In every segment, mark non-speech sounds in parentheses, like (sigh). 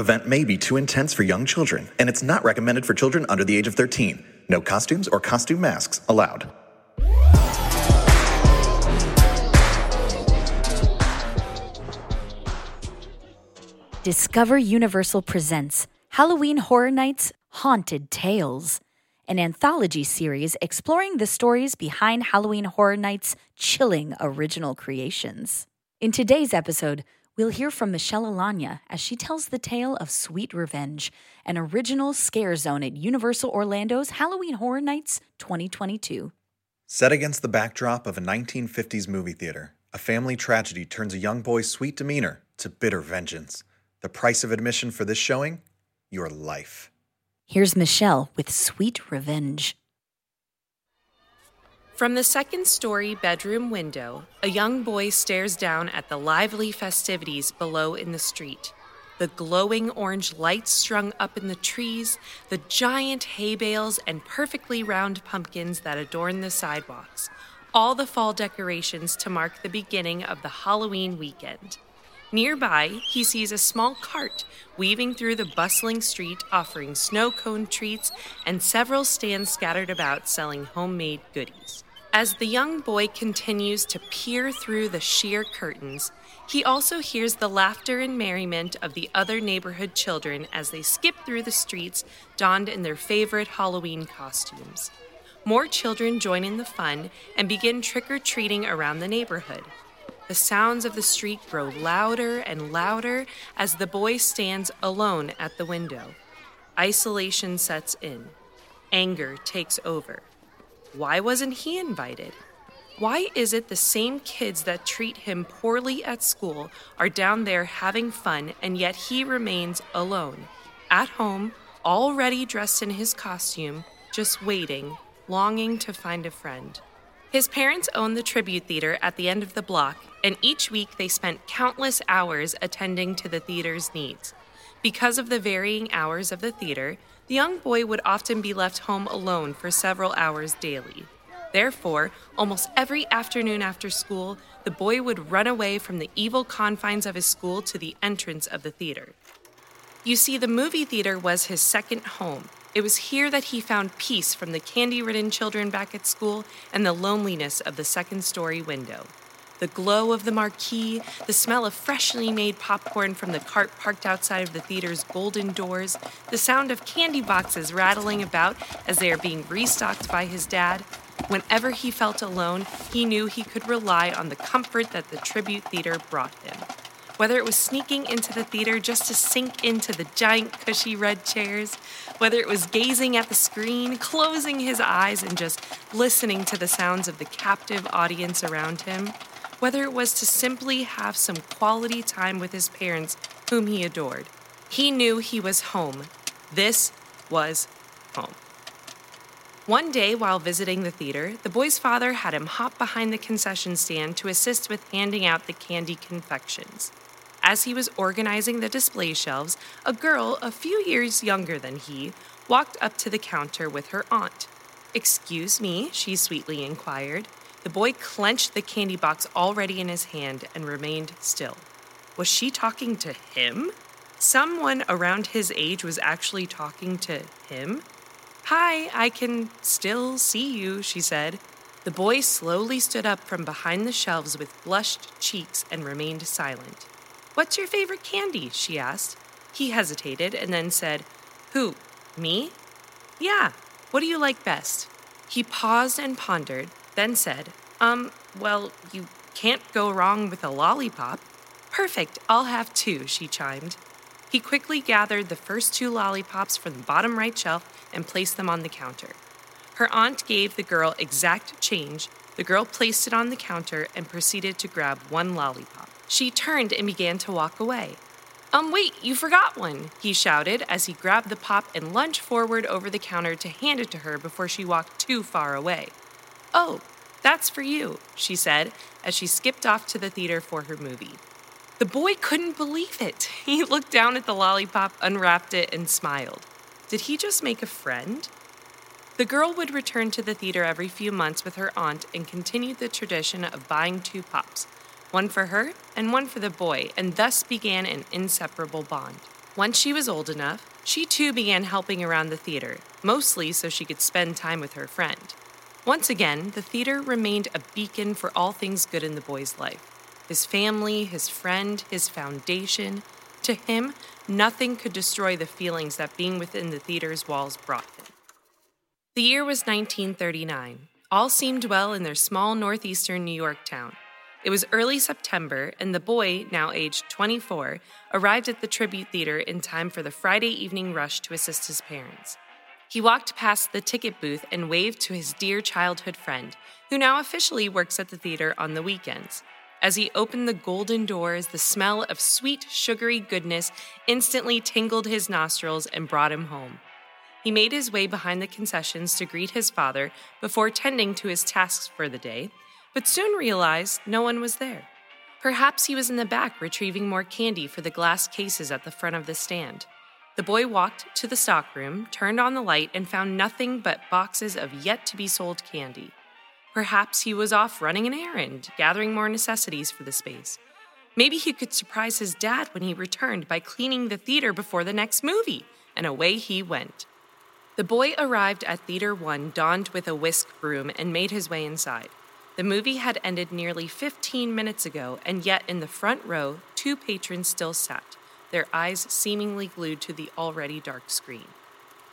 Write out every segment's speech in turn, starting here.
Event may be too intense for young children, and it's not recommended for children under the age of 13. No costumes or costume masks allowed. Discover Universal presents Halloween Horror Nights Haunted Tales, an anthology series exploring the stories behind Halloween Horror Nights' chilling original creations. In today's episode, we'll hear from Michelle Alagna as she tells the tale of Sweet Revenge, an original scare zone at Universal Orlando's Halloween Horror Nights 2022. Set against the backdrop of a 1950s movie theater, a family tragedy turns a young boy's sweet demeanor to bitter vengeance. The price of admission for this showing? Your life. Here's Michelle with Sweet Revenge. From the second story bedroom window, a young boy stares down at the lively festivities below in the street. The glowing orange lights strung up in the trees, the giant hay bales, and perfectly round pumpkins that adorn the sidewalks. All the fall decorations to mark the beginning of the Halloween weekend. Nearby, he sees a small cart weaving through the bustling street offering snow cone treats and several stands scattered about selling homemade goodies. As the young boy continues to peer through the sheer curtains, he also hears the laughter and merriment of the other neighborhood children as they skip through the streets donned in their favorite Halloween costumes. More children join in the fun and begin trick or treating around the neighborhood. The sounds of the street grow louder and louder as the boy stands alone at the window. Isolation sets in. Anger takes over. Why wasn't he invited? Why is it the same kids that treat him poorly at school are down there having fun and yet he remains alone, at home, already dressed in his costume, just waiting, longing to find a friend? His parents owned the Tribute Theater at the end of the block, and each week they spent countless hours attending to the theater's needs. Because of the varying hours of the theater, the young boy would often be left home alone for several hours daily. Therefore, almost every afternoon after school, the boy would run away from the evil confines of his school to the entrance of the theater. You see, the movie theater was his second home. It was here that he found peace from the candy ridden children back at school and the loneliness of the second story window. The glow of the marquee, the smell of freshly made popcorn from the cart parked outside of the theater's golden doors, the sound of candy boxes rattling about as they are being restocked by his dad. Whenever he felt alone, he knew he could rely on the comfort that the Tribute Theater brought him whether it was sneaking into the theater just to sink into the giant cushy red chairs, whether it was gazing at the screen, closing his eyes, and just listening to the sounds of the captive audience around him, whether it was to simply have some quality time with his parents whom he adored. He knew he was home. This was home. One day, while visiting the theater, the boy's father had him hop behind the concession stand to assist with handing out the candy confections. As he was organizing the display shelves, a girl a few years younger than he walked up to the counter with her aunt. Excuse me, she sweetly inquired. The boy clenched the candy box already in his hand and remained still. Was she talking to him? Someone around his age was actually talking to him? Hi, I can still see you, she said. The boy slowly stood up from behind the shelves with blushed cheeks and remained silent. What's your favorite candy? she asked. He hesitated and then said, Who? Me? Yeah. What do you like best? He paused and pondered, then said, Um, well, you can't go wrong with a lollipop. Perfect, I'll have two, she chimed. He quickly gathered the first two lollipops from the bottom right shelf and placed them on the counter. Her aunt gave the girl exact change. The girl placed it on the counter and proceeded to grab one lollipop. She turned and began to walk away. Um, wait, you forgot one, he shouted as he grabbed the pop and lunged forward over the counter to hand it to her before she walked too far away. Oh, that's for you, she said as she skipped off to the theater for her movie. The boy couldn't believe it. (laughs) He looked down at the lollipop, unwrapped it, and smiled. Did he just make a friend? The girl would return to the theater every few months with her aunt and continued the tradition of buying two pops, one for her and one for the boy, and thus began an inseparable bond. Once she was old enough, she too began helping around the theater, mostly so she could spend time with her friend. Once again, the theater remained a beacon for all things good in the boy's life his family, his friend, his foundation. To him, nothing could destroy the feelings that being within the theater's walls brought him. The year was 1939. All seemed well in their small northeastern New York town. It was early September, and the boy, now aged 24, arrived at the Tribute Theater in time for the Friday evening rush to assist his parents. He walked past the ticket booth and waved to his dear childhood friend, who now officially works at the theater on the weekends. As he opened the golden doors, the smell of sweet, sugary goodness instantly tingled his nostrils and brought him home. He made his way behind the concessions to greet his father before tending to his tasks for the day, but soon realized no one was there. Perhaps he was in the back retrieving more candy for the glass cases at the front of the stand. The boy walked to the stockroom, turned on the light, and found nothing but boxes of yet to be sold candy. Perhaps he was off running an errand, gathering more necessities for the space. Maybe he could surprise his dad when he returned by cleaning the theater before the next movie, and away he went. The boy arrived at Theater 1 donned with a whisk broom and made his way inside. The movie had ended nearly 15 minutes ago, and yet in the front row, two patrons still sat, their eyes seemingly glued to the already dark screen.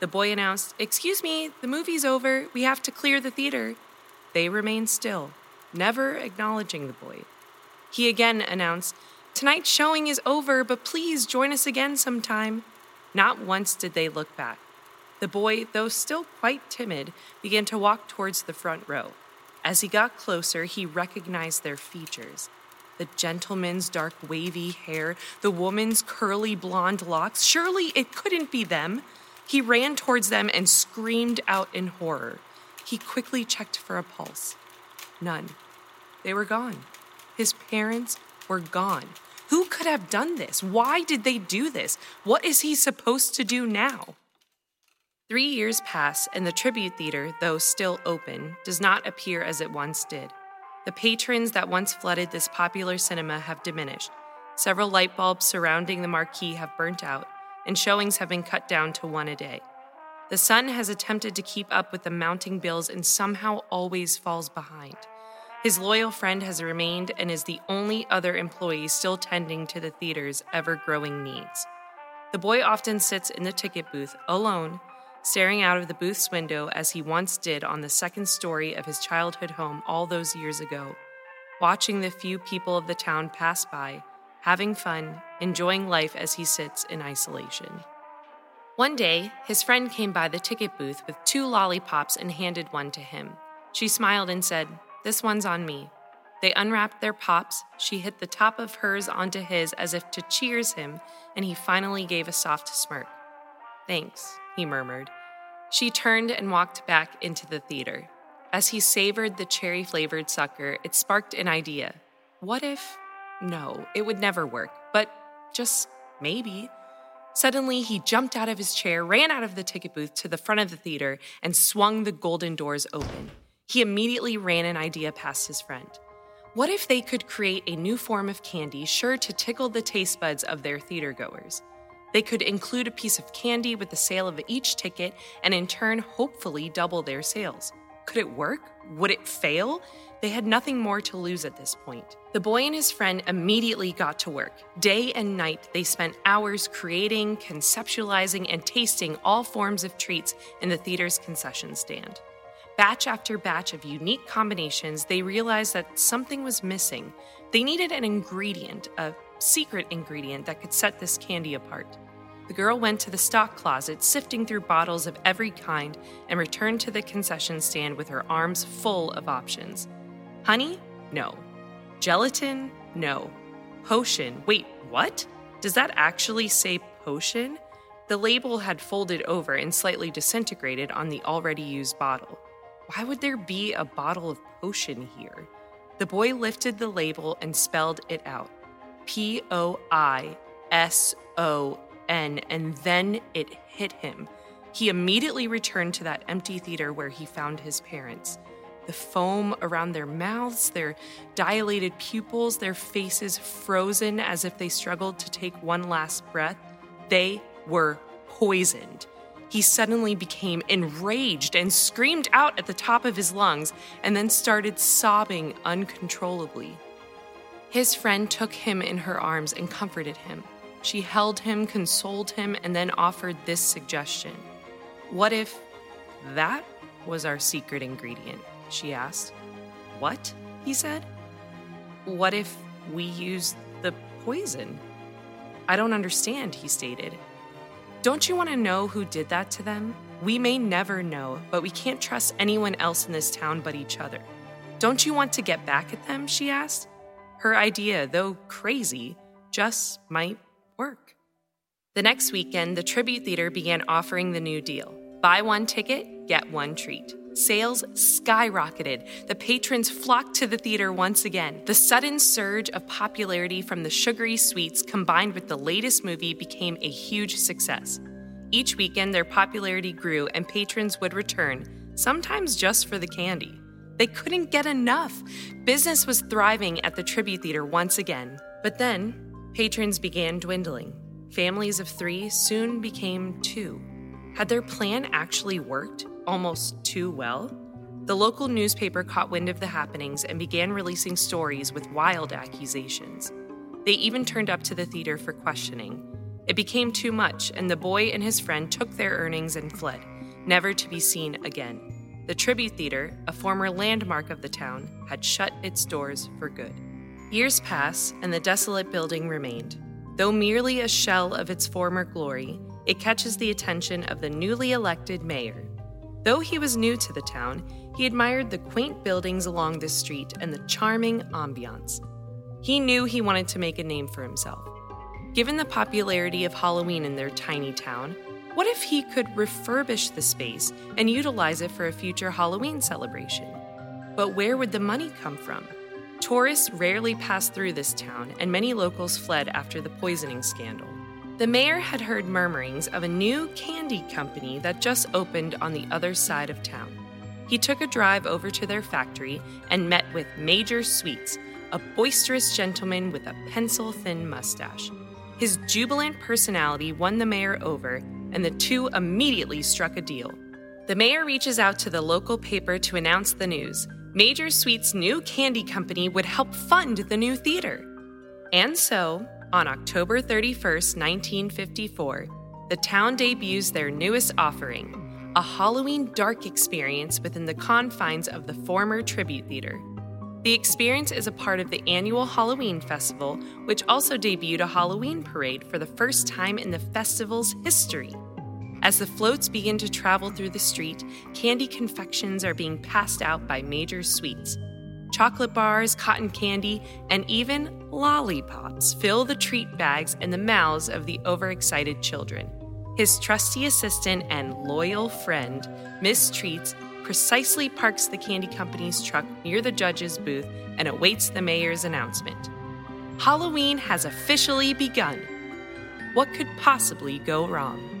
The boy announced, Excuse me, the movie's over. We have to clear the theater. They remained still, never acknowledging the boy. He again announced, Tonight's showing is over, but please join us again sometime. Not once did they look back. The boy, though still quite timid, began to walk towards the front row. As he got closer, he recognized their features the gentleman's dark wavy hair, the woman's curly blonde locks. Surely it couldn't be them. He ran towards them and screamed out in horror. He quickly checked for a pulse. None. They were gone. His parents were gone. Who could have done this? Why did they do this? What is he supposed to do now? Three years pass, and the Tribute Theater, though still open, does not appear as it once did. The patrons that once flooded this popular cinema have diminished. Several light bulbs surrounding the marquee have burnt out, and showings have been cut down to one a day. The son has attempted to keep up with the mounting bills and somehow always falls behind. His loyal friend has remained and is the only other employee still tending to the theater's ever growing needs. The boy often sits in the ticket booth alone staring out of the booth's window as he once did on the second story of his childhood home all those years ago, watching the few people of the town pass by, having fun, enjoying life as he sits in isolation. One day, his friend came by the ticket booth with two lollipops and handed one to him. She smiled and said, This one's on me. They unwrapped their pops. She hit the top of hers onto his as if to cheers him, and he finally gave a soft smirk. Thanks, he murmured. She turned and walked back into the theater. As he savored the cherry flavored sucker, it sparked an idea. What if? No, it would never work, but just maybe. Suddenly, he jumped out of his chair, ran out of the ticket booth to the front of the theater, and swung the golden doors open. He immediately ran an idea past his friend. What if they could create a new form of candy sure to tickle the taste buds of their theater goers? They could include a piece of candy with the sale of each ticket and in turn hopefully double their sales. Could it work? Would it fail? They had nothing more to lose at this point. The boy and his friend immediately got to work. Day and night, they spent hours creating, conceptualizing, and tasting all forms of treats in the theater's concession stand. Batch after batch of unique combinations, they realized that something was missing. They needed an ingredient, a secret ingredient that could set this candy apart. The girl went to the stock closet, sifting through bottles of every kind, and returned to the concession stand with her arms full of options. Honey? No. Gelatin? No. Potion? Wait, what? Does that actually say potion? The label had folded over and slightly disintegrated on the already used bottle. Why would there be a bottle of potion here? The boy lifted the label and spelled it out P O I S O N, and then it hit him. He immediately returned to that empty theater where he found his parents. The foam around their mouths, their dilated pupils, their faces frozen as if they struggled to take one last breath. They were poisoned. He suddenly became enraged and screamed out at the top of his lungs and then started sobbing uncontrollably. His friend took him in her arms and comforted him. She held him, consoled him, and then offered this suggestion What if that was our secret ingredient? She asked. What? He said. What if we use the poison? I don't understand, he stated. Don't you want to know who did that to them? We may never know, but we can't trust anyone else in this town but each other. Don't you want to get back at them? She asked. Her idea, though crazy, just might work. The next weekend, the Tribute Theater began offering the new deal buy one ticket, get one treat. Sales skyrocketed. The patrons flocked to the theater once again. The sudden surge of popularity from the sugary sweets combined with the latest movie became a huge success. Each weekend, their popularity grew and patrons would return, sometimes just for the candy. They couldn't get enough. Business was thriving at the Tribute Theater once again. But then, patrons began dwindling. Families of three soon became two. Had their plan actually worked? almost too well, the local newspaper caught wind of the happenings and began releasing stories with wild accusations. They even turned up to the theater for questioning. It became too much, and the boy and his friend took their earnings and fled, never to be seen again. The Tribute Theater, a former landmark of the town, had shut its doors for good. Years pass, and the desolate building remained. Though merely a shell of its former glory, it catches the attention of the newly elected mayor, Though he was new to the town, he admired the quaint buildings along this street and the charming ambiance. He knew he wanted to make a name for himself. Given the popularity of Halloween in their tiny town, what if he could refurbish the space and utilize it for a future Halloween celebration? But where would the money come from? Tourists rarely passed through this town, and many locals fled after the poisoning scandal. The mayor had heard murmurings of a new candy company that just opened on the other side of town. He took a drive over to their factory and met with Major Sweets, a boisterous gentleman with a pencil thin mustache. His jubilant personality won the mayor over, and the two immediately struck a deal. The mayor reaches out to the local paper to announce the news. Major Sweets' new candy company would help fund the new theater. And so, on October 31, 1954, the town debuts their newest offering, a Halloween dark experience within the confines of the former Tribute Theater. The experience is a part of the annual Halloween Festival, which also debuted a Halloween parade for the first time in the festival's history. As the floats begin to travel through the street, candy confections are being passed out by major sweets, chocolate bars, cotton candy, and even lollipops fill the treat bags and the mouths of the overexcited children. His trusty assistant and loyal friend, Miss Treats, precisely parks the candy company's truck near the judge's booth and awaits the mayor's announcement. Halloween has officially begun. What could possibly go wrong?